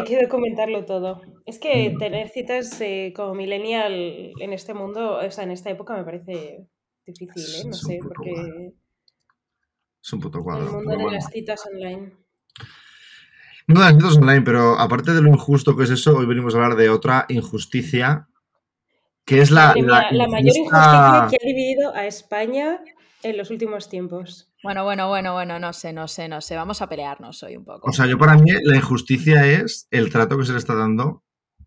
hay que documentarlo todo. Es que tener citas eh, como millennial en este mundo, o sea, en esta época me parece difícil, ¿eh? No sé, porque cuadro. Es un puto el cuadro. mundo pero de bueno. las citas online. No las citas online, pero aparte de lo injusto que es eso, hoy venimos a hablar de otra injusticia, que es la, la la mayor injusticia que ha dividido a España en los últimos tiempos. Bueno, bueno, bueno, bueno, no sé, no sé, no sé. Vamos a pelearnos hoy un poco. O sea, yo para mí la injusticia es el trato que se le está dando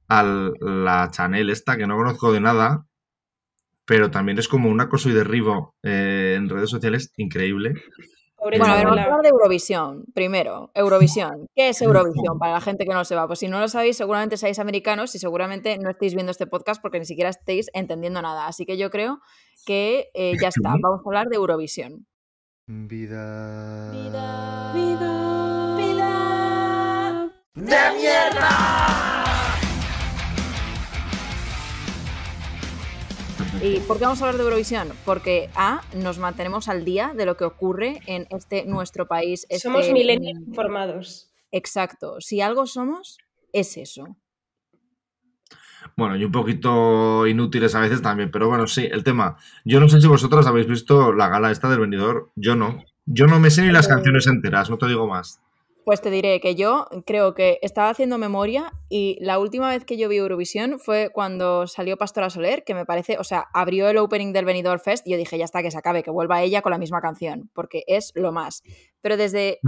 a la Chanel esta, que no conozco de nada, pero también es como un acoso y derribo eh, en redes sociales increíble. Pobre Bueno, a ver, vamos a hablar de Eurovisión. Primero, Eurovisión. ¿Qué es Eurovisión? Para la gente que no lo sepa. Pues si no lo sabéis, seguramente seáis americanos y seguramente no estéis viendo este podcast porque ni siquiera estéis entendiendo nada. Así que yo creo que eh, ya está. Vamos a hablar de Eurovisión. Vida. Vida. Vida, vida. ¡De mierda! ¿Y por qué vamos a hablar de Eurovisión? Porque A, nos mantenemos al día de lo que ocurre en este nuestro país. este- Somos millennials informados. Exacto. Si algo somos, es eso. Bueno, y un poquito inútiles a veces también, pero bueno, sí, el tema. Yo no sé si vosotros habéis visto la gala esta del venidor, yo no. Yo no me sé ni las canciones enteras, no te digo más. Pues te diré que yo creo que estaba haciendo memoria y la última vez que yo vi Eurovisión fue cuando salió Pastora Soler, que me parece, o sea, abrió el opening del Benidorm Fest y yo dije, ya está, que se acabe, que vuelva ella con la misma canción, porque es lo más. Pero desde...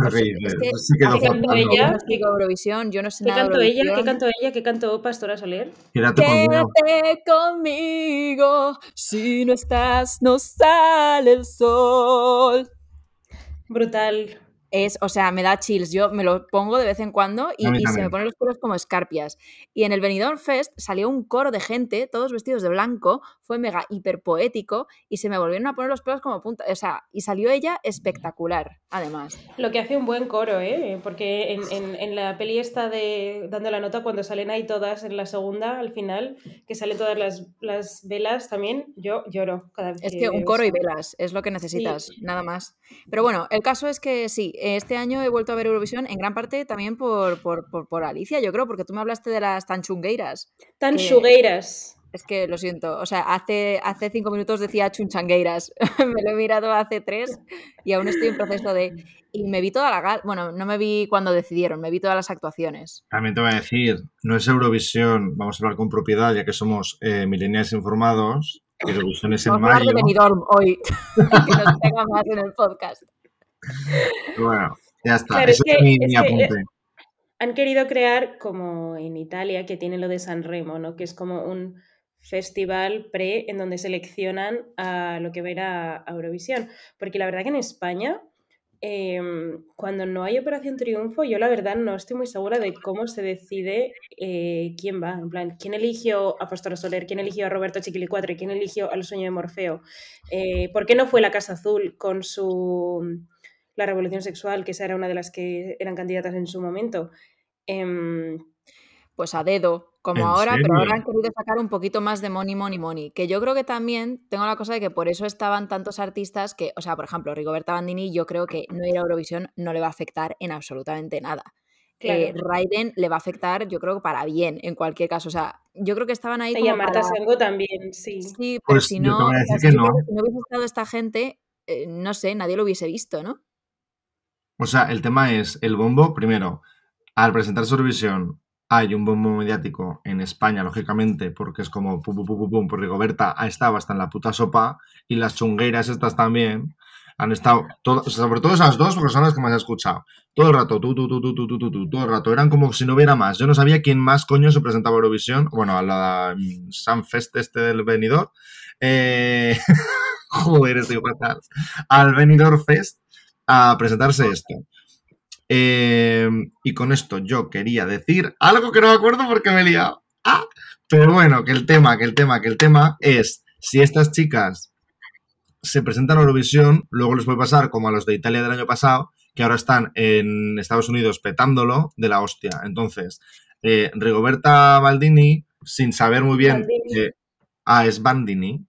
yo no sigo Eurovisión, yo no sé ¿Qué nada cantó ella? ¿Qué cantó ella? ¿Qué cantó Pastora Soler? Quédate conmigo, si no estás, no sale el sol. Brutal. Es, o sea, me da chills. Yo me lo pongo de vez en cuando y, se me ponen los pelos como escarpias. Y en el Benidorm Fest salió un coro de gente, todos vestidos de blanco, fue mega hiper poético y se me volvieron a poner los pelos como punta. O sea, y salió ella espectacular, además. Lo que hace un buen coro, ¿eh? Porque en, en- en la peli está de dando la nota cuando salen ahí todas en la segunda, al final, que salen todas las, las velas también, yo lloro cada vez Es que un coro y velas es lo que necesitas, nada más. Pero bueno, el caso es que sí, este año he vuelto a ver Eurovisión en gran parte también por, por, por, por Alicia, yo creo, porque tú me hablaste de las tanchungueiras. Tan que- chugueiras. Es que lo siento, o sea, hace, hace cinco minutos decía chunchangueiras, me lo he mirado hace tres y aún estoy en proceso de... Y me vi toda la gala, bueno, no me vi cuando decidieron, me vi todas las actuaciones. También te voy a decir, no es Eurovisión, vamos a hablar con propiedad, ya que somos eh, millennials informados. Eurovisión es en Vamos a hablar mayo. de Benidorm hoy, que nos pega más en el podcast. Bueno, ya está, Claro, ese es que- mi, es mi que, apunte. Han querido crear, como en Italia, que tiene lo de San Remo, ¿no? Que es como un festival pre en donde seleccionan a lo que va a ir a, a Eurovisión. Porque la verdad que en España, em, cuando no hay Operación Triunfo, yo la verdad no estoy muy segura de cómo se decide eh, quién va. En plan, quién eligió a Pastora Soler, quién eligió a Roberto Chiquilicuatre, quién eligió al Sueño de Morfeo. Eh, ¿Por qué no fue la Casa Azul con su La Revolución Sexual, que esa era una de las que eran candidatas en su momento? Em, Pues a dedo, como ¿En ahora, pero ahora han querido sacar un poquito más de money, money, money. Que yo creo que también tengo la cosa de que por eso estaban tantos artistas que, o sea, por ejemplo, Rigoberta Bandini, yo creo que no ir a Eurovisión no le va a afectar en absolutamente nada. Eh, claro. Raiden le va a afectar, yo creo que para bien, en cualquier caso. O sea, yo creo que estaban ahí Y a Marta para... También, sí. Sí, pero Pues si no, o sea, si no hubiese estado esta gente, eh, no sé, nadie lo hubiese visto, ¿no? O sea, el tema es el bombo, primero, al presentar Eurovisión hay un bombo mediático en España, lógicamente, porque es como pum, pum, pum, pum, pum, porque Goberta ha estado hasta en la puta sopa y las chungueras estas también han estado, sobre todo esas dos personas que más he escuchado, todo el rato, tú, tú, tú, tú, tú, tú, tú, todo el rato, eran como si no hubiera más. Yo no sabía quién más coño se presentaba a Eurovisión, bueno, a la mm, Sanfest este del venidor. Eh... Joder, estoy fatal. Al Benidorm Fest a presentarse esto. Eh, y con esto yo quería decir algo que no me acuerdo porque me he liado. Ah, pero bueno, que el tema, que el tema, que el tema es si estas chicas se presentan a Eurovisión, luego les puede pasar como a los de Italia del año pasado, que ahora están en Estados Unidos petándolo de la hostia. Entonces, eh, Rigoberta Baldini, sin saber muy bien que... Ah, es Bandini.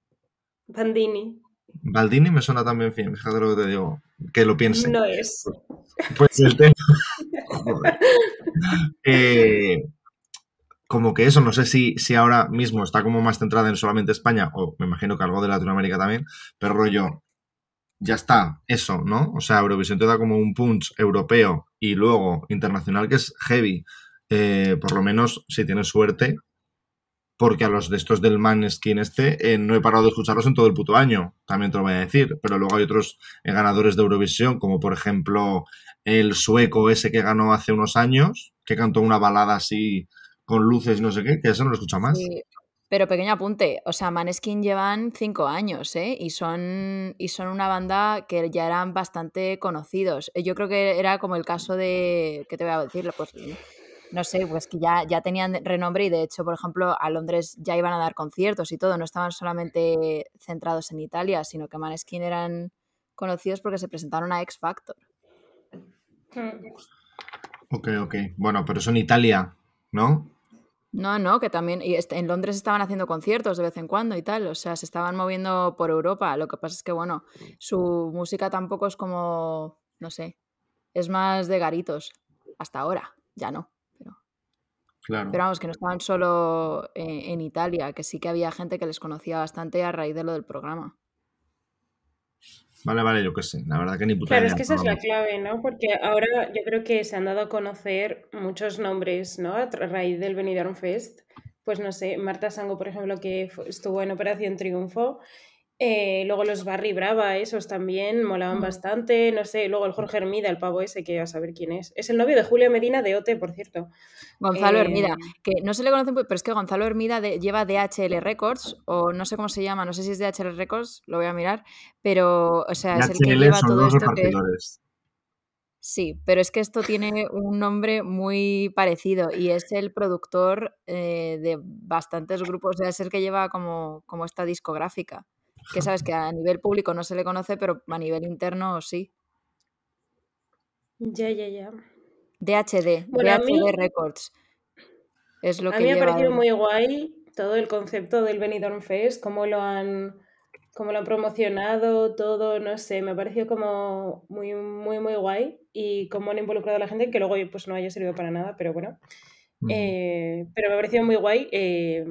Bandini. Baldini me suena también bien, fíjate lo que te digo. Que lo piense. No es. Pues el tema. Eh, como que eso, no sé si, si ahora mismo está como más centrada en solamente España, o me imagino que algo de Latinoamérica también, pero rollo, ya está, eso, ¿no? O sea, Eurovisión te da como un punch europeo y luego internacional que es heavy. Eh, por lo menos, si tienes suerte, porque a los de estos del Maneskin este eh, no he parado de escucharlos en todo el puto año, también te lo voy a decir, pero luego hay otros eh, ganadores de Eurovisión, como por ejemplo el sueco ese que ganó hace unos años, que cantó una balada así con luces, no sé qué, que eso no lo escucha más. Pero pequeño apunte, o sea, Maneskin llevan cinco años, ¿eh? Y son, y son una banda que ya eran bastante conocidos. Eh, Yo creo que era como el caso de, ¿qué te voy a decir? Pues no sé, pues que ya, ya tenían renombre y de hecho, por ejemplo, a Londres ya iban a dar conciertos y todo, no estaban solamente centrados en Italia, sino que Maneskin eran conocidos porque se presentaron a X Factor. Mm. Ok, ok. Bueno, pero eso en Italia, ¿no? No, no, que también y est- en Londres estaban haciendo conciertos de vez en cuando y tal, o sea, se estaban moviendo por Europa. Lo que pasa es que, bueno, su música tampoco es como, no sé, es más de garitos, hasta ahora, ya no. Pero, Claro. pero vamos, que no estaban solo en, en Italia, que sí que había gente que les conocía bastante a raíz de lo del programa. Vale, vale, yo qué sé. La verdad que ni puta Claro, idea, es que esa es la clave, ¿no? Porque ahora yo creo que se han dado a conocer muchos nombres, ¿no? A raíz del Benidorm Fest. Pues no sé, Marta Sango, por ejemplo, que estuvo en Operación Triunfo. Eh, luego los Barry Brava, esos también molaban Mm. bastante. No sé, luego el Jorge Hermida, el pavo ese, que a saber quién es. Es el novio de Julia Medina de OT, por cierto. Gonzalo Eh, Hermida, que no se le conoce, pero es que Gonzalo Hermida de- lleva DHL Records, o no sé cómo se llama, no sé si es DHL Records, lo voy a mirar, pero, o sea, es el que lleva son todo esto que. Sí, pero es que esto tiene un nombre muy parecido y es el productor eh, de bastantes grupos, o sea, es el que lleva como, como esta discográfica, que sabes que a nivel público no se le conoce, pero a nivel interno sí. Ya, ya, ya. DHD, Bueno, mí- DHD Records. Es lo A que mí me ha parecido muy guay todo el concepto del Benidorm Fest, cómo lo han, cómo lo han promocionado, todo, no sé, me ha parecido como muy, muy, muy guay y cómo han involucrado a la gente, que luego pues no haya servido para nada, pero bueno. Eh, pero me ha parecido muy guay, eh,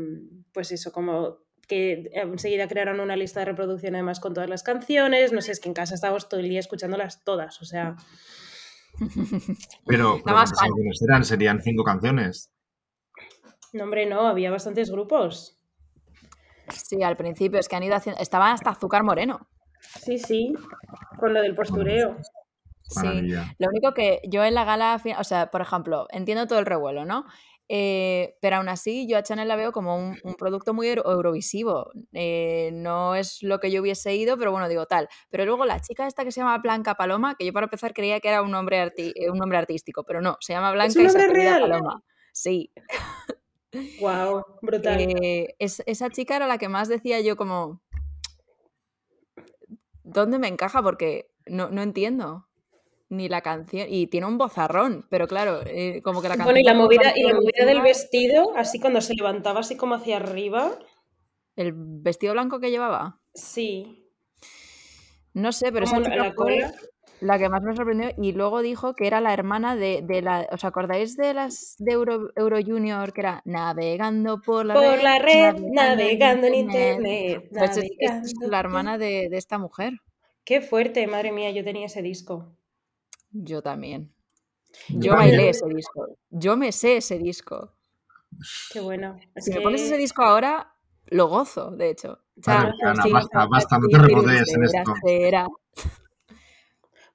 pues eso, como que enseguida crearon una lista de reproducción además con todas las canciones, no sé, es que en casa estábamos todo el día escuchándolas todas, o sea, Pero, pero Nada más ¿cuántas canciones eran? Serían cinco canciones. no hombre, no, había bastantes grupos. Sí, al principio es que han ido haciendo... Estaba hasta Azúcar Moreno. Sí, sí, con lo del postureo. Sí, Maravilla. lo único que yo en la gala, o sea, por ejemplo, entiendo todo el revuelo, ¿no? Eh, pero aún así yo a Chanel la veo como un, un producto muy euro- eurovisivo. Eh, no es lo que yo hubiese ido, pero bueno, digo tal. Pero luego la chica esta que se llama Blanca Paloma, que yo para empezar creía que era un nombre, arti- eh, un nombre artístico, pero no, se llama Blanca un nombre apellida real? Paloma. Sí, Wow, brutal. eh, es- esa chica era la que más decía yo como, ¿dónde me encaja? Porque no, no entiendo ni la canción. Y tiene un bozarrón, pero claro, eh, como que la canción... Bueno, y la movida, y la movida del vestido, así cuando se levantaba así como hacia arriba, El vestido blanco que llevaba. sí. No sé, pero esa la, cola. la que más me sorprendió y luego dijo que era la hermana de, de la... ¿Os acordáis de las de Euro, Euro Junior que era navegando por la Por red? la red, navegando en internet. Pues es, la hermana de, de esta mujer. Qué fuerte, madre mía, yo tenía ese disco. Yo también. Yo Yo también. bailé ese disco. Yo me sé ese disco. Qué bueno. Es Si me pones ese disco ahora, lo gozo, de hecho. Vale, Ana, sí, basta, basta, no te sí, regodees en esto. será.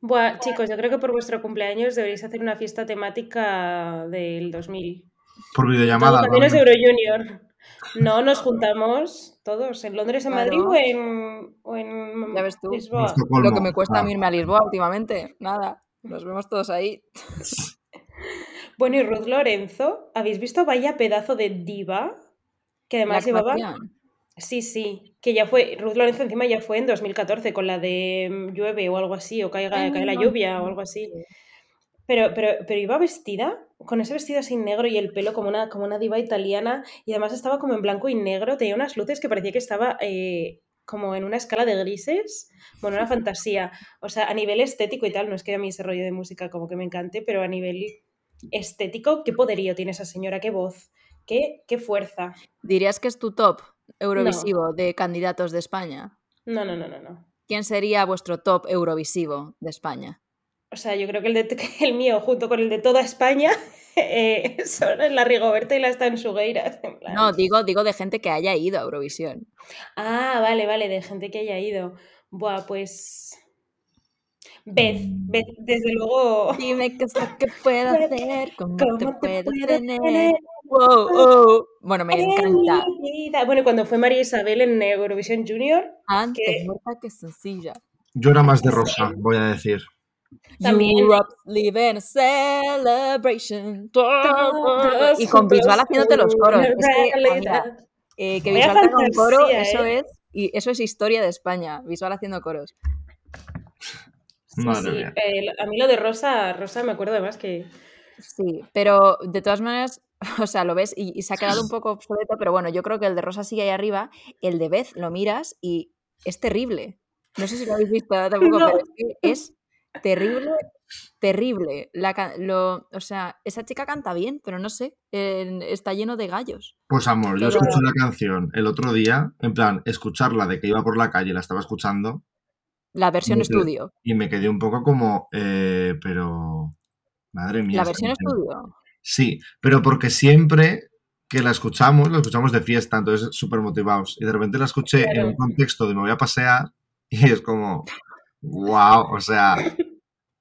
Buah, chicos, yo creo que por vuestro cumpleaños deberíais hacer una fiesta temática del 2000. Por videollamada. de ¿no? Euro Junior. No, nos juntamos todos en Londres, en Madrid Claro. o en, o en Ya ves tú. Lisboa. Lo que me cuesta Ah. irme a Lisboa últimamente. Nada. Nos vemos todos ahí. Bueno, y Ruth Lorenzo, ¿habéis visto vaya pedazo de diva? Que La además llevaba... Sí, sí, que ya fue, Ruth Lorenzo encima ya fue en 2014 con la de mm, llueve o algo así, o caiga, cae la Ah, lluvia o algo así. Pero, pero, pero iba vestida con ese vestido así negro y el pelo como una, como una diva italiana y además estaba como en blanco y negro, tenía unas luces que parecía que estaba eh, como en una escala de grises, bueno, una fantasía. O sea, a nivel estético y tal, no es que a mí ese rollo de música como que me encante, pero a nivel estético, qué poderío tiene esa señora, qué voz, qué, qué fuerza. ¿Dirías que es tu top eurovisivo de candidatos de España? No, no, no, no, no. ¿Quién sería vuestro top eurovisivo de España? O sea, yo creo que el, de, el mío, junto con el de toda España, eh, son la Rigoberta y las Tansugueiras. en plan. No, digo, digo de gente que haya ido a Eurovisión. Ah, vale, vale, de gente que haya ido. Buah, pues. Beth, Beth, desde luego. Dime qué es lo que puedo hacer, cómo, ¿Cómo te te puedo puedo tener. tener? Wow, wow. Bueno, me en encanta. Bueno, y cuando fue María Isabel en Eurovisión Junior, Antes que- que sencilla. Yo era más de rosa, voy a decir. También. A celebration. Y con Bisbal haciéndote los coros. Es que, amiga, eh, que tenga un coro, fantasía, eso ¿eh? es, y eso es historia de España. Bisbal haciendo coros. Sí, Madre sí, mía. eh, a mí lo de Rosa, Rosa me acuerdo además que Sí, pero de todas maneras, o sea, lo ves y, y se ha quedado un poco obsoleto, pero bueno, yo creo que el de Rosa sigue ahí arriba, el de Beth lo miras y es terrible. No sé si lo habéis visto tampoco, No. pero es que es terrible, terrible. La, lo, o sea, esa chica canta bien, pero no sé, está lleno de gallos. Pues amor, yo escuché la canción el otro día, en plan, escucharla de que iba por la calle, la estaba escuchando, La versión estudio. y me quedé un poco como, eh, pero... Madre mía. La versión estudio. Sí, pero porque siempre que la escuchamos, la escuchamos de fiesta, entonces súper motivados. Y de repente la escuché en un contexto de me voy a pasear y es como, wow, o sea,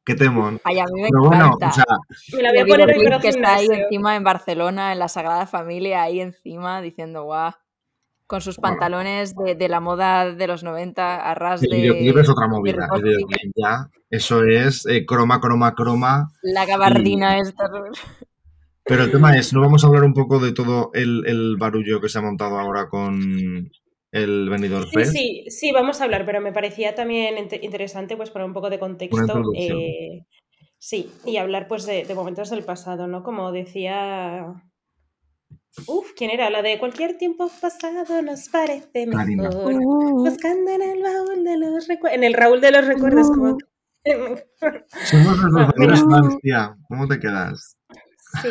qué temón. Ay, a mí me Pero bueno, encanta. o sea, me la voy Y a el poner que está ahí encima en Barcelona, en la Sagrada Familia, ahí encima, diciendo guau. Con sus pantalones de, de la moda de los 90 a ras el de. videoclip es otra movida. El videoclip ya, eso es eh, croma, croma, croma. La gabardina esta. Pero el tema es, ¿no vamos a hablar un poco de todo el, el barullo que se ha montado ahora con el Benidorm Sí, Fest? sí, sí, vamos a hablar, pero me parecía también inte- interesante pues poner un poco de contexto. eh, sí, y hablar pues de, de momentos del pasado, ¿no? Como decía... Uf, ¿quién era? La de cualquier tiempo pasado nos parece mejor. Uh, Buscando en el baúl de los recuerdos. En el Raúl de los recuerdos, como... Somos los tía. ¿Cómo te quedas? sí.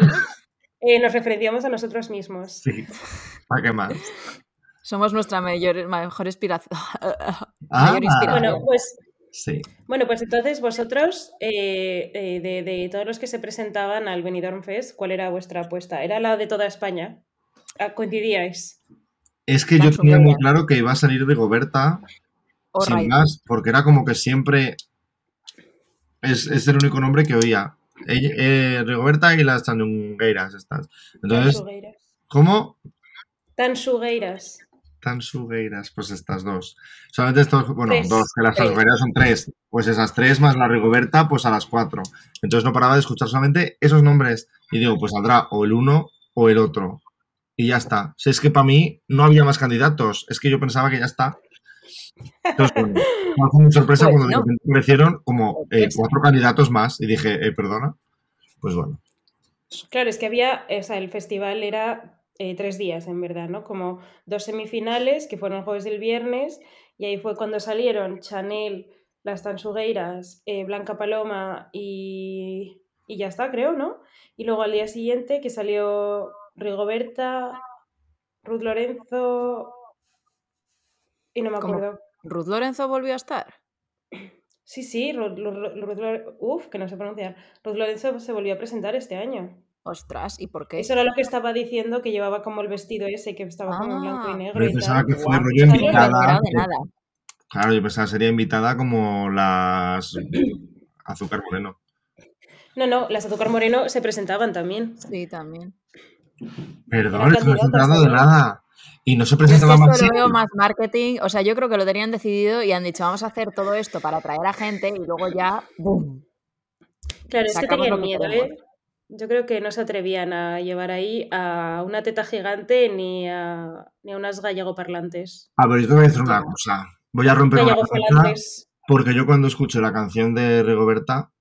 Eh, nos referenciamos a nosotros mismos. Sí. ¿Para qué más? Somos nuestra mayor, mejor inspiración. Ah, Mayor inspiración. Bueno, pues sí. Bueno, pues entonces vosotros, eh, eh, de, de todos los que se presentaban al Benidorm Fest, ¿cuál era vuestra apuesta? ¿Era la de toda España? Ah, ¿Coincidíais? Es que yo tenía muy claro que iba a salir Rigoberta sin más, porque era como que siempre es, es el único nombre que oía. Eh, Rigoberta y las Tanungueiras estas. Entonces, Tansugueiras. ¿cómo? Tansugueiras. Tansugueiras, pues estas dos. Solamente estos, bueno, Tres. dos, que las Tres. Tansugueiras son tres. Pues esas tres más la Rigoberta, pues a las cuatro. Entonces no paraba de escuchar solamente esos nombres. Y digo, pues saldrá o el uno o el otro. Y ya está. Si es que para mí no había más candidatos. Es que yo pensaba que ya está. Entonces, bueno, fue muy sorpresa Pues cuando de no. repente aparecieron como eh, Sorpresa. cuatro candidatos más. Y dije, eh, perdona. Pues bueno. Claro, es que había, o sea, el festival era eh, tres días, en verdad, ¿no? Como dos semifinales, que fueron el jueves y el viernes, y ahí fue cuando salieron Chanel, las Tansugueiras, eh, Blanca Paloma y, y ya está, creo, ¿no? Y luego al día siguiente que salió Rigoberta, Ruth Lorenzo y no me acuerdo. ¿Ruth Lorenzo volvió a estar? Sí, sí, Ruth, Ruth- Ruth uf, que no sé pronunciar. Ruth Lorenzo se volvió a presentar este año. Ostras, ¿y por qué? Eso era lo que estaba diciendo, que llevaba como el vestido ese, que estaba como en blanco y Ah. negro Yo y pensaba tal. que fue rollo invitada. de nada. Claro, yo pensaba que sería invitada como las Azúcar Moreno. No, no, las Azúcar Moreno se presentaban también. Sí, también. Perdón, no candidatas enterado de nada. Y no se Yo es que presentaba esto más. lo veo más marketing, o sea, yo creo que lo tenían decidido y han dicho, vamos a hacer todo esto para atraer a gente y luego ya, ¡boom! Claro, es que tenían miedo. ¿eh? Yo creo que no se atrevían a llevar ahí a una teta gigante ni a, ni a unas gallegoparlantes. A ver, yo te voy a decir una cosa. Voy a romper una cabeza Gallegofalantes. porque yo cuando escuché la canción de Rigoberta,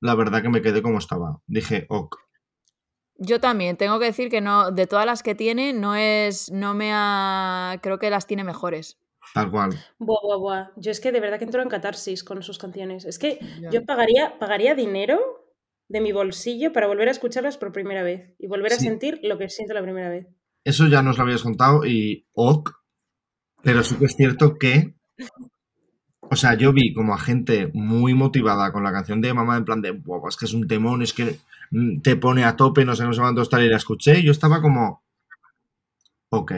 la verdad que me quedé como estaba. Dije, ok. Yo también, tengo que decir que no, de todas las que tiene, no es, no me ha, creo que las tiene mejores. Tal cual. Buah, buah, buah. Yo es que de verdad que entro en catarsis con sus canciones. Es que yo pagaría, pagaría dinero de mi bolsillo para volver a escucharlas por primera vez y volver a Sí. sentir lo que siento la primera vez. Eso ya nos lo habías contado y ok, pero sí que es cierto que, o sea, yo vi como a gente muy motivada con la canción de mamá en plan de, "Buah, es que es un temón, es que mm, te pone a tope, no sé, no sé cuánto estar y la escuché y yo estaba como, ok,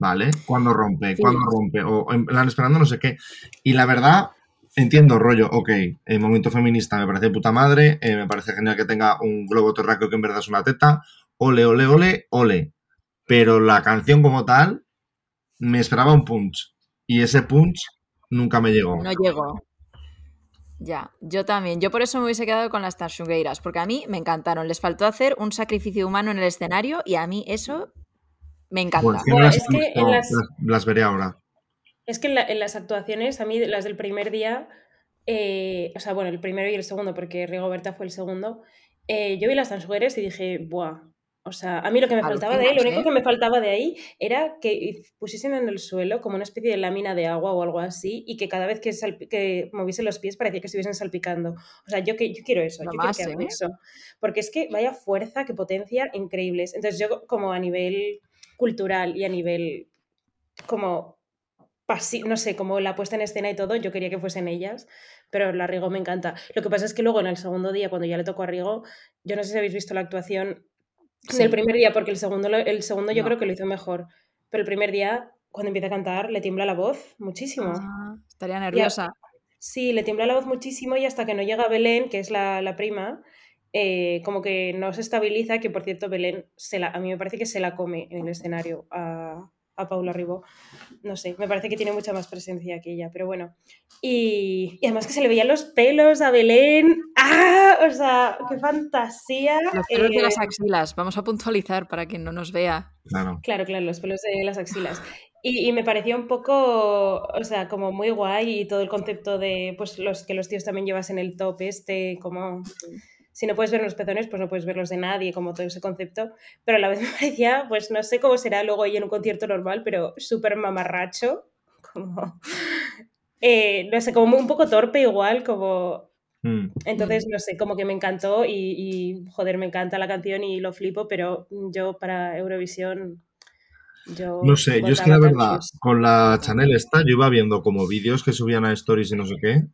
vale, ¿cuándo rompe? ¿Cuándo rompe? O en plan esperando no sé qué. Y la verdad, entiendo, rollo, ok, el momento feminista me parece de puta madre, eh, me parece genial que tenga un globo terráqueo que en verdad es una teta, ole, ole, ole, ole. Pero la canción como tal, me esperaba un punch. Y ese punch nunca me llegó. No llegó. Ya, yo también. Yo por eso me hubiese quedado con las Tansugueiras, porque a mí me encantaron. Les faltó hacer un sacrificio humano en el escenario y a mí eso me encanta. Bueno, es que no Bueno, las, es he que visto, en las- las- las veré ahora. Es que en, la- en las actuaciones, a mí las del primer día, eh, o sea, bueno, el primero y el segundo, porque Rigoberta fue el segundo, eh, yo vi las Tansugueres y dije, buah. O sea, a mí lo que me faltaba de ahí, lo único ¿eh? que me faltaba de ahí era que pusiesen en el suelo como una especie de lámina de agua o algo así y que cada vez que, que moviesen los pies parecía que estuviesen salpicando. O sea, yo, que, yo quiero eso, yo más, quiero que hagan ¿eh? eso. Porque es que vaya fuerza, qué potencia, increíbles. Entonces yo como a nivel cultural y a nivel como pasi- no sé, como la puesta en escena y todo, yo quería que fuesen ellas, pero la Rigo me encanta. Lo que pasa es que luego en el segundo día, cuando ya le tocó a Rigo, yo no sé si habéis visto la actuación Sí. del primer día, porque el segundo, el segundo yo No. creo que lo hizo mejor, pero el primer día, cuando empieza a cantar, le tiembla la voz muchísimo. Ah, estaría nerviosa. Sí, le tiembla la voz muchísimo y hasta que no llega Belén, que es la, la prima, eh, como que no se estabiliza, que por cierto Belén, se la, a mí me parece que se la come en el escenario a, a Paula Ribó. No sé, me parece que tiene mucha más presencia que ella, pero bueno. Y, y además que se le veían los pelos a Belén. ¡Ah! O sea, qué fantasía. Los pelos de Eh, las axilas, vamos a puntualizar para quien no nos vea. Claro. Claro, claro, los pelos de las axilas. Y, y me pareció un poco, o sea, como muy guay y todo el concepto de, pues, los que los tíos también llevas en el top este, como, si no puedes ver los pezones, pues no puedes ver los de nadie, como todo ese concepto. Pero a la vez me parecía, pues no sé cómo será luego ella en un concierto normal, pero súper mamarracho, como, eh, no sé, como un poco torpe igual, como, Mm. entonces, no sé, como que me encantó y, y, joder, me encanta la canción y lo flipo, pero yo para Eurovisión, yo... No sé, yo es que la verdad, con la Chanel esta, yo iba viendo como vídeos que subían a stories y no sé qué,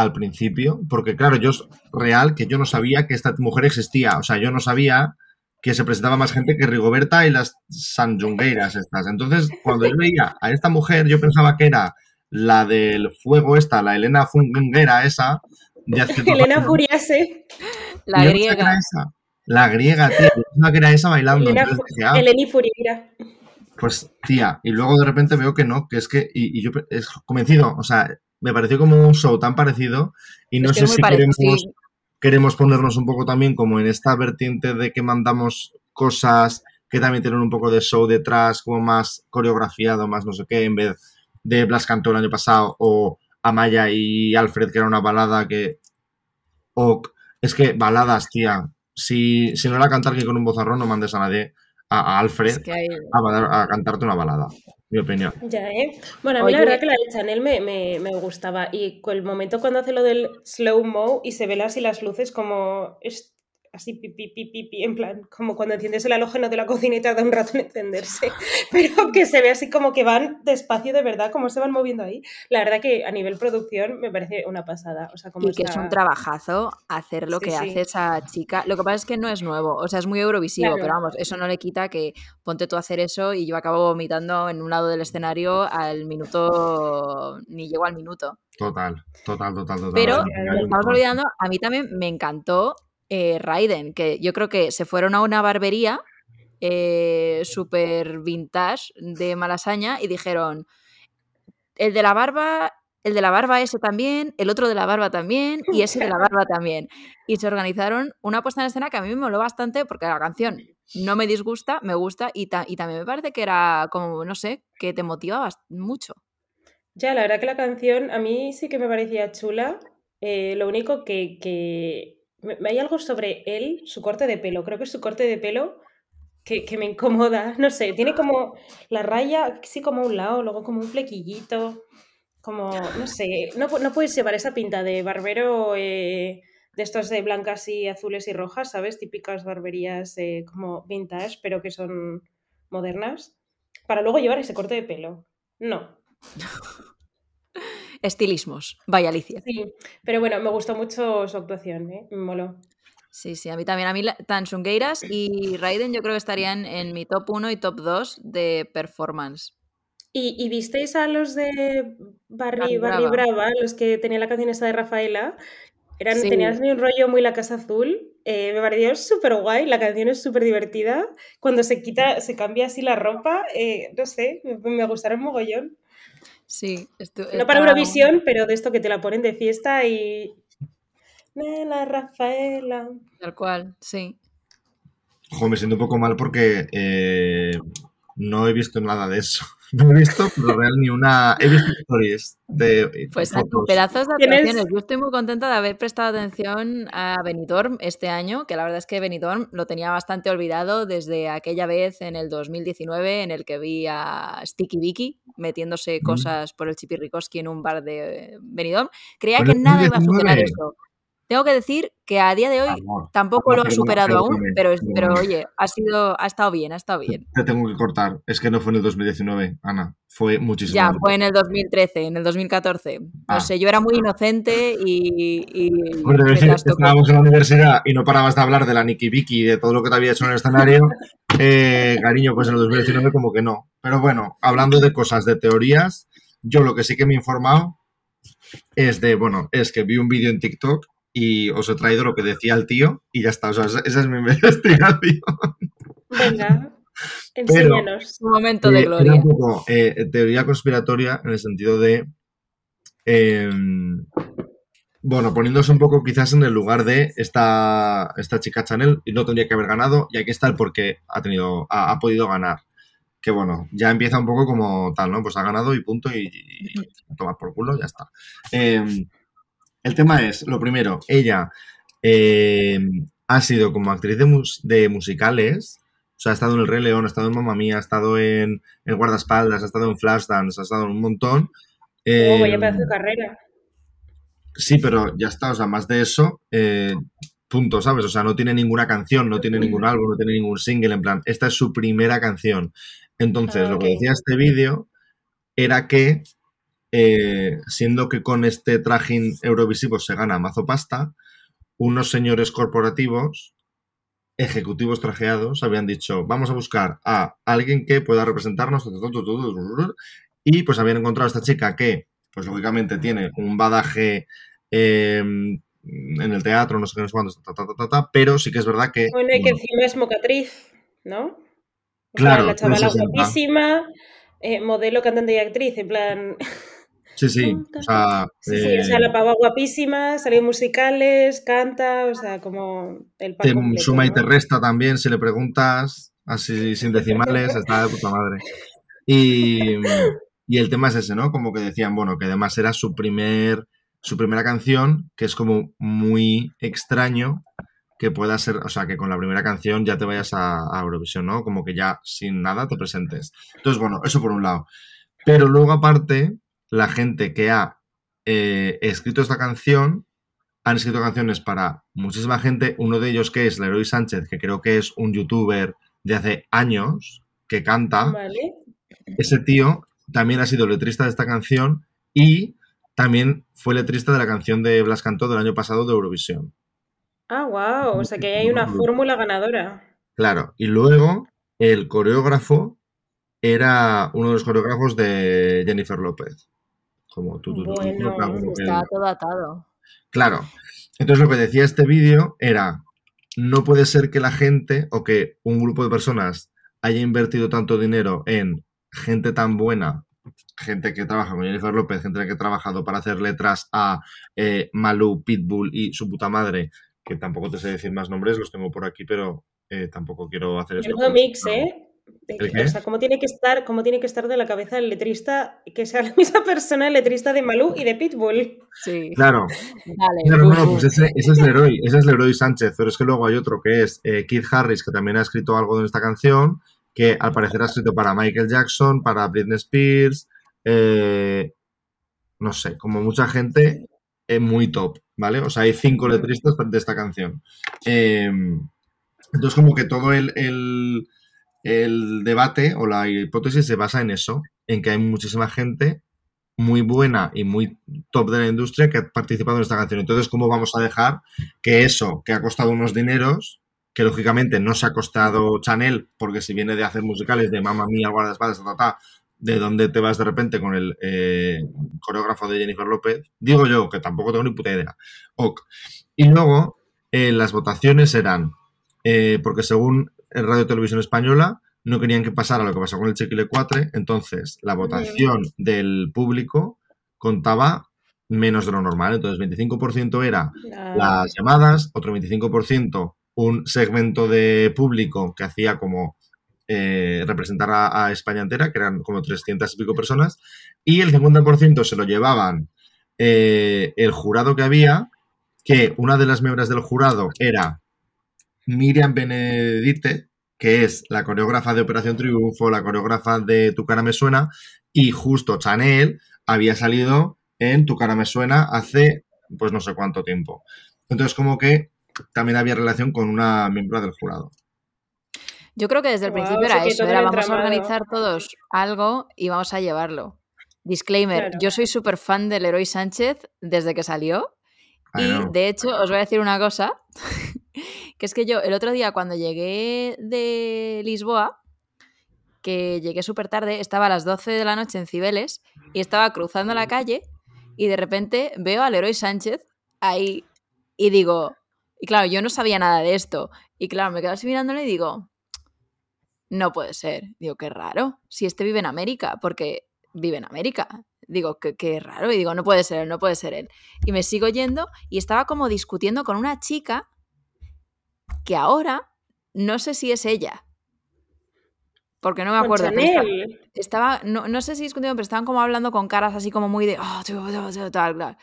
al principio, porque claro, yo es real que yo no sabía que esta mujer existía, o sea, yo no sabía que se presentaba más gente que Rigoberta y las Sanjungueiras estas. Entonces, cuando yo veía a esta mujer, yo pensaba que era la del fuego esta, la Elena Funguera esa, de Elena. Furiase, La yo griega. era esa. La griega, tío. Yo pensaba que era esa bailando. Elena, dije, ah, Eleni Furiera. pues tía, y luego de repente veo que no, que es que, y, y yo es convencido, o sea, me pareció como un show tan parecido y no Es que sé si queremos, sí. queremos ponernos un poco también como en esta vertiente de que mandamos cosas que también tienen un poco de show detrás, como más coreografiado, más no sé qué, en vez de Blas cantó el año pasado o Amaya y Alfred, que era una balada que... O, es que baladas, tía. Si, si no era cantar que con un bozarrón no mandes a nadie, a, a Alfred, Es que hay- a, a cantarte una balada, mi opinión. Ya, ¿eh? Bueno, a mí la verdad que la de Chanel me, me, me gustaba. Y con el momento cuando hace lo del slow-mo y se ven así las luces como... es- así pipi, pipi, pipi, en plan, como cuando enciendes el halógeno de la cocina y tarda un rato en encenderse. Pero que se ve así como que van despacio de verdad, como se van moviendo ahí. La verdad que a nivel producción me parece una pasada. O sea, como Y que es un trabajazo hacer lo Sí, que sí. hace esa chica. Lo que pasa es que no es nuevo, o sea, es muy eurovisivo, Claro. pero vamos, eso no le quita que ponte tú a hacer eso y yo acabo vomitando en un lado del escenario al minuto, ni llego al minuto. Total, total, total, total. Pero estamos olvidando, a mí también me encantó eh, Raiden, que yo creo que se fueron a una barbería eh, súper vintage de Malasaña y dijeron, el de la barba, el de la barba ese también, el otro de la barba también y ese de la barba también. Y se organizaron una puesta en escena que a mí me moló bastante porque la canción no me disgusta, me gusta y, ta- y también me parece que era como, no sé, que te motiva bast- mucho. Ya, la verdad que la canción a mí sí que me parecía chula. Eh, lo único que, que hay algo sobre él, su corte de pelo. Creo que su corte de pelo que, que me incomoda. No sé, tiene como la raya, sí, como a un lado, luego como un flequillito. Como, no sé, no, no puedes llevar esa pinta de barbero eh, de estos de blancas y azules y rojas, ¿sabes? Típicas barberías eh, como vintage, pero que son modernas, para luego llevar ese corte de pelo. No. Estilismos. Vaya Alicia. Sí, pero bueno, me gustó mucho su actuación, ¿eh? Me moló. Sí, sí, a mí también. A mí tan Sungueiras y Raiden yo creo que estarían en mi top 1 y top 2 de performance. ¿Y, y visteis a los de Barry, Barry Brava. Brava, los que tenían la canción esta de Rafaela? Eran, Sí. Tenían así un rollo muy la casa azul. eh, me pareció súper guay, la canción es súper divertida. Cuando se quita, se cambia así la ropa, eh, no sé, me, me gustaron mogollón. Sí, No para está- Eurovisión, pero de esto que te la ponen de fiesta y... Nela Rafaela. Tal cual, sí. Ojo, me siento un poco mal porque eh, no he visto nada de eso. No he visto, pero real, ni una. He visto stories de Pues hay fotos. pedazos de actuaciones. Yo estoy muy contenta de haber prestado atención a Benidorm este año, que la verdad es que Benidorm lo tenía bastante olvidado desde aquella vez en el 2019 en el que vi a Sticky Vicky metiéndose Mm. cosas por el Chipirrikoski en un bar de Benidorm. Creía que nada iba a superar 2019. eso. Tengo que decir que a día de hoy Amor, tampoco lo ha superado aún, pero, oye, ha sido, ha estado bien, ha estado bien. Te tengo que cortar. Es que no fue en el 2019, Ana. Fue muchísimo. Ya, fue en el 2013, en el 2014. No Ah. sé, yo era muy inocente y, y Hombre, estábamos en la universidad y no parabas de hablar de la Nikki Vicky y de todo lo que te había hecho en el escenario. Eh, cariño, pues en el 2019 como que no. Pero bueno, hablando de cosas, de teorías, yo lo que sí que me he informado es de, bueno, es que vi un vídeo en TikTok y os he traído lo que decía el tío y ya está. O sea, esa, es mi investigación. Venga, enséñanos. Un momento de Eh, era gloria. un poco eh, teoría conspiratoria en el sentido de. eh, bueno, poniéndose un poco quizás en el lugar de esta, esta chica Chanel y no tendría que haber ganado y aquí está el por qué ha, tenido, ha, ha podido ganar. Que bueno, ya empieza un poco como tal, ¿no? Pues ha ganado y punto y, y tomar por culo, ya está. Eh, el tema es, lo primero, ella eh, ha sido como actriz de, mus- de musicales, o sea, ha estado en El Rey León, ha estado en Mamma Mía, ha estado en, Guardaespaldas, ha estado en Flashdance, ha estado en un montón. Oh, vaya Eh, pedazo de carrera. Sí, pero ya está, o sea, más de eso, eh, punto, ¿sabes? O sea, no tiene ninguna canción, no tiene ningún álbum, no tiene ningún single, en plan, esta es su primera canción. Entonces, Ah, lo que decía este vídeo era que, eh, siendo que con este trajín Eurovisivo se gana mazo pasta, unos señores corporativos, ejecutivos trajeados, habían dicho, vamos a buscar a alguien que pueda representarnos, y pues habían encontrado a esta chica que, pues lógicamente tiene un badaje eh, en el teatro, no sé qué, no sé cuántos, ta, ta, ta, ta, ta, pero sí que es verdad que... Bueno, y que bueno, encima es mocatriz, ¿no? O Claro, sea, la chavala 360. guapísima, eh, modelo, cantante y actriz, en plan... sí, sí, o sea... Sí, sí, o sea, eh, la pava guapísima, salió musicales, canta, o sea, como el te completo, suma y te resta también si le preguntas, así sin decimales, está de puta madre. Y, y el tema es ese, ¿no? Como que decían, bueno, que además era su primer su primera canción, que es como muy extraño que pueda ser, o sea, que con la primera canción ya te vayas a, a Eurovisión, ¿no? Como que ya sin nada te presentes. Entonces, bueno, eso por un lado. Pero luego, aparte, la gente que ha eh, escrito esta canción han escrito canciones para muchísima gente. Uno de ellos que es Leroy Sánchez, que creo que es un youtuber de hace años que canta. Vale. Ese tío también ha sido letrista de esta canción y también fue letrista de la canción de Blas Cantó del año pasado de Eurovisión. Ah, wow, o sea que ahí hay una fórmula ganadora. Claro, y luego el coreógrafo era uno de los coreógrafos de Jennifer López. Como tú, tú, tú, tú, Bueno, claro, como que- Está todo atado. Claro. Entonces lo que decía este vídeo era, no puede ser que la gente o que un grupo de personas haya invertido tanto dinero en gente tan buena, gente que trabaja con Jennifer López, gente que ha trabajado para hacer letras a eh, Malú, Pitbull y su puta madre, que tampoco te sé decir más nombres, los tengo por aquí, pero eh, tampoco quiero hacer esto. Menudo mix, ¿eh? O sea, ¿cómo tiene, que estar, ¿cómo tiene que estar de la cabeza el letrista que sea la misma persona, el letrista de Malú y de Pitbull? Sí. Claro, claro, no, pues ese, ese es Leroy, ese es Leroy Sánchez, pero es que luego hay otro que es eh, Keith Harris, que también ha escrito algo de esta canción, que al parecer ha escrito para Michael Jackson, para Britney Spears, eh, no sé, como mucha gente eh, muy top, ¿vale? O sea, hay cinco letristas de esta canción. Eh, entonces, como que todo el, el- el debate o la hipótesis se basa en eso, en que hay muchísima gente muy buena y muy top de la industria que ha participado en esta canción. Entonces, ¿cómo vamos a dejar que eso, que ha costado unos dineros, que lógicamente no se ha costado Chanel, porque si viene de hacer musicales de Mamma Mía, Guardaespaldas, ta, de dónde te vas de repente con el eh, coreógrafo de Jennifer López, digo yo, que tampoco tengo ni puta idea. Ok. Y luego, eh, las votaciones eran, eh, porque según el Radio Televisión Española, no querían que pasara lo que pasó con el Chiquile 4, entonces la votación del público contaba menos de lo normal, entonces 25% era las llamadas, otro 25% un segmento de público que hacía como eh, representar a, a España entera, que eran como 300 y pico personas, y el 50% se lo llevaban eh, el jurado que había, que una de las miembros del jurado era Miriam Benedite, que es la coreógrafa de Operación Triunfo, la coreógrafa de Tu cara me suena, y justo Chanel había salido en Tu cara me suena hace pues no sé cuánto tiempo. Entonces como que también había relación con una miembro del jurado. Yo creo que desde el principio era eso, era vamos a organizar todos algo y vamos a llevarlo. Disclaimer, Claro. yo soy súper fan del Leroy Sánchez desde que salió y de hecho os voy a decir una cosa, que es que yo el otro día cuando llegué de Lisboa, que llegué súper tarde, estaba a las 12 de la noche en Cibeles y estaba cruzando la calle y de repente veo al Leroy Sánchez ahí y digo, y claro, yo no sabía nada de esto y claro, me quedo así mirándole y digo, no puede ser. Digo, qué raro. Si este vive en América, porque vive en América. Digo, qué, qué raro. Y digo, no puede ser él, no puede ser él. Y me sigo yendo y estaba como discutiendo con una chica que ahora no sé si es ella. Porque no me acuerdo. estaba, no, no sé si discutiendo, pero estaban como hablando con caras así como muy de, "Ah, tío, tío, tío", tal, tal.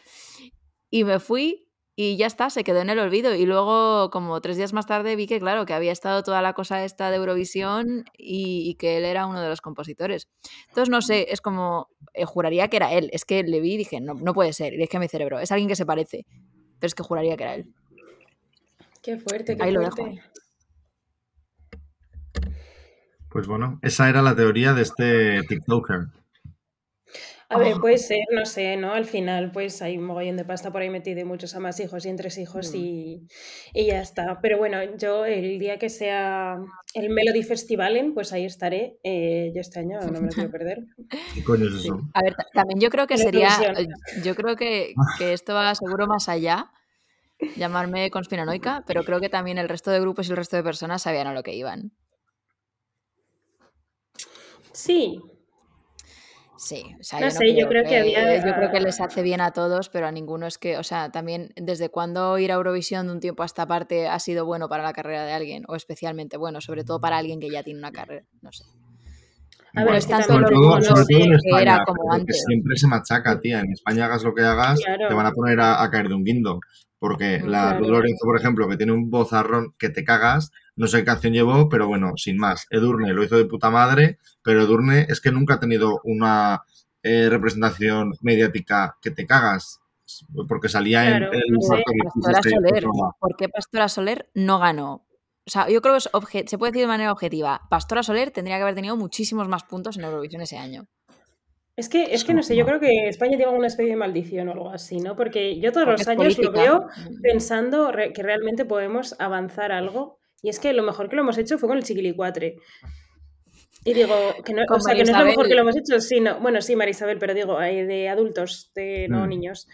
Y me fui y ya está, se quedó en el olvido. Y luego, como tres días más tarde, vi que, claro, que había estado toda la cosa esta de Eurovisión y, y que él era uno de los compositores. Entonces, no sé, es como, eh, juraría que era él. Es que le vi y dije, no, no puede ser. Y dije a mi cerebro, es alguien que se parece. Pero es que juraría que era él. Qué fuerte, qué Ahí lo fuerte. dejo. Pues bueno, esa era la teoría de este TikToker. A ver, Oh. puede ser, no sé, ¿no? Al final, pues hay un mogollón de pasta por ahí metido y muchos a más hijos y entre hijos Mm. y, y ya está. Pero bueno, yo el día que sea el Melody Festivalen, pues ahí estaré. Eh, yo este año no me lo quiero perder. ¿Qué coño es eso? A ver, ta- también yo creo que sería, eh, yo creo que, que esto va seguro más allá, llamarme conspiranoica, pero creo que también el resto de grupos y el resto de personas sabían a lo que iban. Sí, Sí, o sea, No yo sé, yo creo que había- yo creo que les hace bien a todos, pero a ninguno es que, o sea, también desde cuándo ir a Eurovisión de un tiempo a esta parte ha sido bueno para la carrera de alguien, o especialmente bueno, sobre todo para alguien que ya tiene una carrera, no sé. A ver, Bueno, es que sobre, todo, sobre todo en España, era como antes. siempre se machaca, tía. En España hagas lo que hagas, Claro. te van a poner a, a caer de un guindo. Porque Mm, la claro. Lorenzo, por ejemplo, que tiene un vozarrón que te cagas, no sé qué canción llevó, pero bueno, sin más. Edurne lo hizo de puta madre, pero Edurne es que nunca ha tenido una eh, representación mediática que te cagas. Porque salía Claro, en el no sé, Pastora este Soler. ¿por qué Pastora Soler no ganó? O sea, yo creo que es obje- se puede decir de manera objetiva. Pastora Soler tendría que haber tenido muchísimos más puntos en Eurovisión ese año. Es que, es que no sé, yo creo que España tiene una especie de maldición o algo así, ¿no? Porque yo todos Porque los años lo veo pensando re- que realmente podemos avanzar algo. Y es que lo mejor que lo hemos hecho fue con el Chiquilicuatre. Y digo, que no, o sea, que no es lo María mejor que Isabel. lo hemos hecho, sino, bueno, sí, María Isabel, pero digo, de adultos, de no Mm. niños.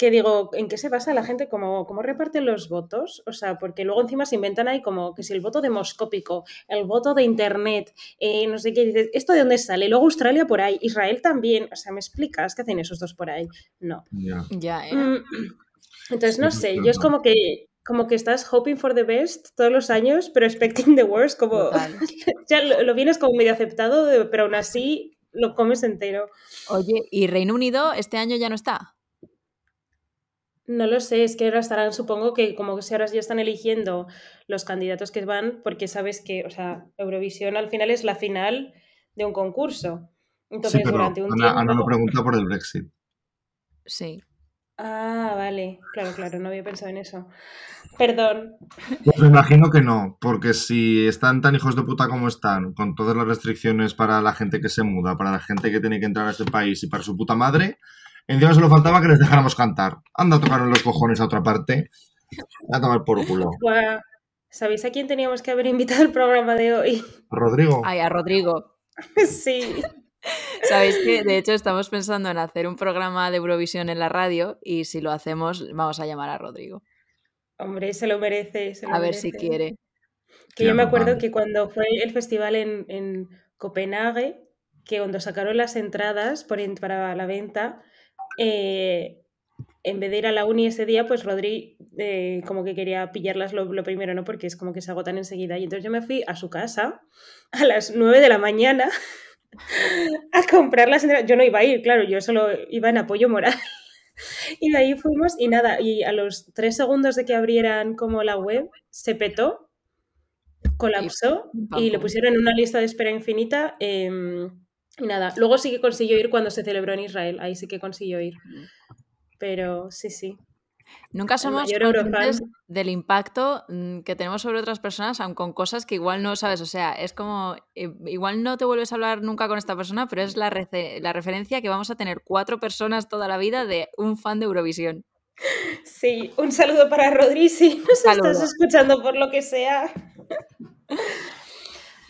Que digo, ¿en qué se basa la gente? ¿Cómo, ¿Cómo reparten los votos? O sea, porque luego encima se inventan ahí como que si el voto demoscópico, el voto de internet, eh, no sé qué, dices, ¿esto de dónde sale? Luego Australia por ahí, Israel también. O sea, ¿me explicas qué hacen esos dos por ahí? No. Ya. ¿eh? Mm, Entonces, no sé, yo es como que como que estás hoping for the best todos los años, pero expecting the worst, como Total. ya lo, lo vienes como medio aceptado, pero aún así lo comes entero. Oye, ¿y Reino Unido este año ya no está? No lo sé, es que ahora estarán, supongo que como que si ahora ya están eligiendo los candidatos que van, porque sabes que, o sea, Eurovisión al final es la final de un concurso. Entonces, Sí, pero durante un Ana, tiempo... Ana lo pregunta por el Brexit. Sí. Ah, vale, claro, claro, no había pensado en eso. Perdón. Pues me imagino que no, porque si están tan hijos de puta como están, con todas las restricciones para la gente que se muda, para la gente que tiene que entrar a este país y para su puta madre, encima solo faltaba que les dejáramos cantar. Anda a tocar los cojones a otra parte. A tomar por culo. ¿Sabéis a quién teníamos que haber invitado al programa de hoy? Rodrigo. Ay, a Rodrigo. sí. Sabéis que de hecho estamos pensando en hacer un programa de Eurovisión en la radio y si lo hacemos vamos a llamar a Rodrigo. Hombre, se lo merece. se lo A ver si quiere. Que yo me acuerdo que cuando fue el festival en, en Copenhague, que cuando sacaron las entradas por para la venta, eh, en vez de ir a la uni ese día, pues Rodri eh, como que quería pillarlas lo, lo primero, ¿no? Porque es como que se agotan enseguida. Y entonces yo me fui a su casa a las 9 de la mañana a comprar las entradas. Yo no iba a ir, claro, yo solo iba en apoyo moral. Y de ahí fuimos y nada, y a los tres segundos de que abrieran como la web, se petó, colapsó Y- y pusieron en una lista de espera infinita. em, y nada, luego sí que consiguió ir cuando se celebró en Israel, ahí sí que consiguió ir. Pero sí, sí. Nunca somos conscientes del impacto mm, que tenemos sobre otras personas, aun con cosas que igual no sabes. O sea, es como, eh, igual no te vuelves a hablar nunca con esta persona, pero es la, la referencia que vamos a tener cuatro personas toda la vida de un fan de Eurovisión. Sí, un saludo para Rodri si nos estás escuchando por lo que sea.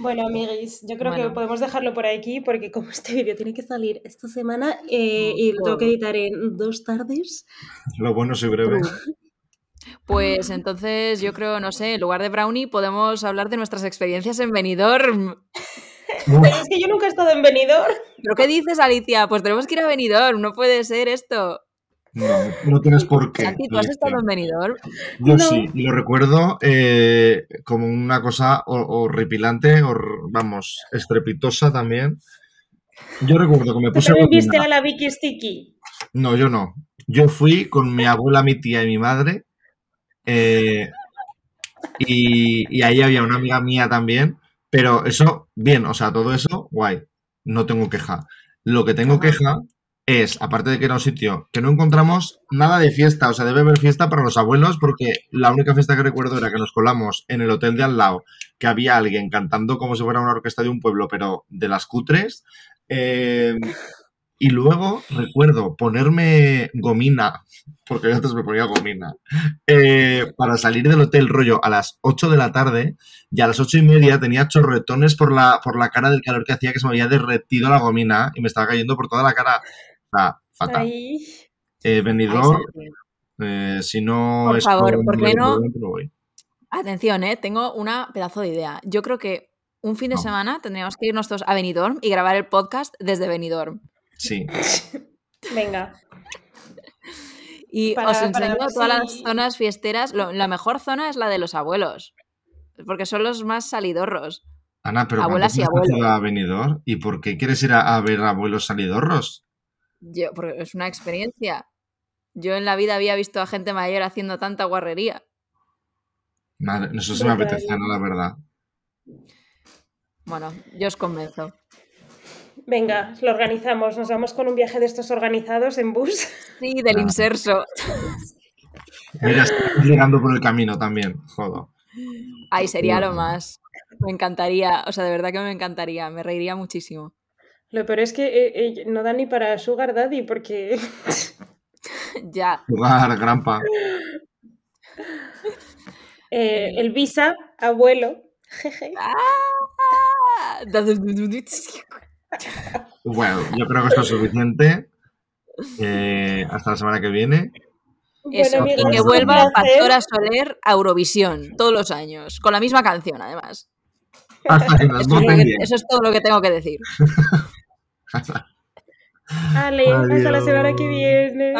Bueno, amiguis, yo creo que podemos dejarlo por aquí porque como este vídeo tiene que salir esta semana eh, y lo tengo que editar en dos tardes. Lo bueno soy breve. Pues entonces yo creo, no sé, en lugar de Brownie podemos hablar de nuestras experiencias en Benidorm. Pero es que yo nunca he estado en Benidorm. ¿Pero qué dices, Alicia? Pues tenemos que ir a Benidorm, no puede ser esto. No, no tienes por qué. Santi, ¿tú has estado en Benidorm? Yo No. sí, y lo recuerdo eh, como una cosa ho- horripilante, hor- vamos, estrepitosa también. Yo recuerdo que me ¿Tú puse también viste a la Vicky Sticky? No, yo no. Yo fui con mi abuela, mi tía y mi madre. eh, y, y ahí había una amiga mía también. Pero eso, bien, o sea, todo eso, guay. No tengo queja. Lo que tengo queja es, aparte de que era un sitio que no encontramos nada de fiesta, o sea, debe haber fiesta para los abuelos, porque la única fiesta que recuerdo era que nos colamos en el hotel de al lado, que había alguien cantando como si fuera una orquesta de un pueblo, pero de las cutres. Eh, y luego recuerdo ponerme gomina, porque yo antes me ponía gomina, eh, para salir del hotel rollo a las 8 de la tarde y a las 8 y media tenía chorretones por la, por la cara del calor que hacía que se me había derretido la gomina y me estaba cayendo por toda la cara. O sea, fatal. Ahí. Eh, Benidorm, Santi. eh, si no Por es favor, con ¿por qué no? Atención, ¿eh? tengo una pedazo de idea. Yo creo que un fin de No. semana tendríamos que irnos todos a Benidorm y grabar el podcast desde Benidorm. Sí, Venga. Y Para- os enseño todas las zonas fiesteras. Lo- la mejor zona es la de los abuelos, porque son los más salidorros. Ana, pero Abuelas y ¿cuándo has abuelos. ido a Benidorm? ¿Y por qué quieres ir a, a ver abuelos salidorros? Yo, porque es una experiencia. Yo en la vida había visto a gente mayor haciendo tanta guarrería. Madre, eso sí me apetece, ¿no? La verdad. Bueno, yo os convenzo. Venga, lo organizamos. Nos vamos con un viaje de estos organizados en bus. Sí, del Ah. inserso. Mira, estamos llegando por el camino también, jodo. Ay, sería lo más. Me encantaría, o sea, de verdad que me encantaría, me reiría muchísimo. Lo peor es que eh, eh, no da ni para Sugar Daddy porque ya. Jugar, grampa. eh, el visa, abuelo, jeje. Ah. Bueno, yo creo que esto es suficiente. Eh, hasta la semana que viene. Eso, Bueno, y que vuelva. Pastora Soler a Eurovisión todos los años, con la misma canción además. Hasta que nos Eso es, lo voten que- bien. eso es todo lo que tengo que decir. Ale, hasta la semana que viene.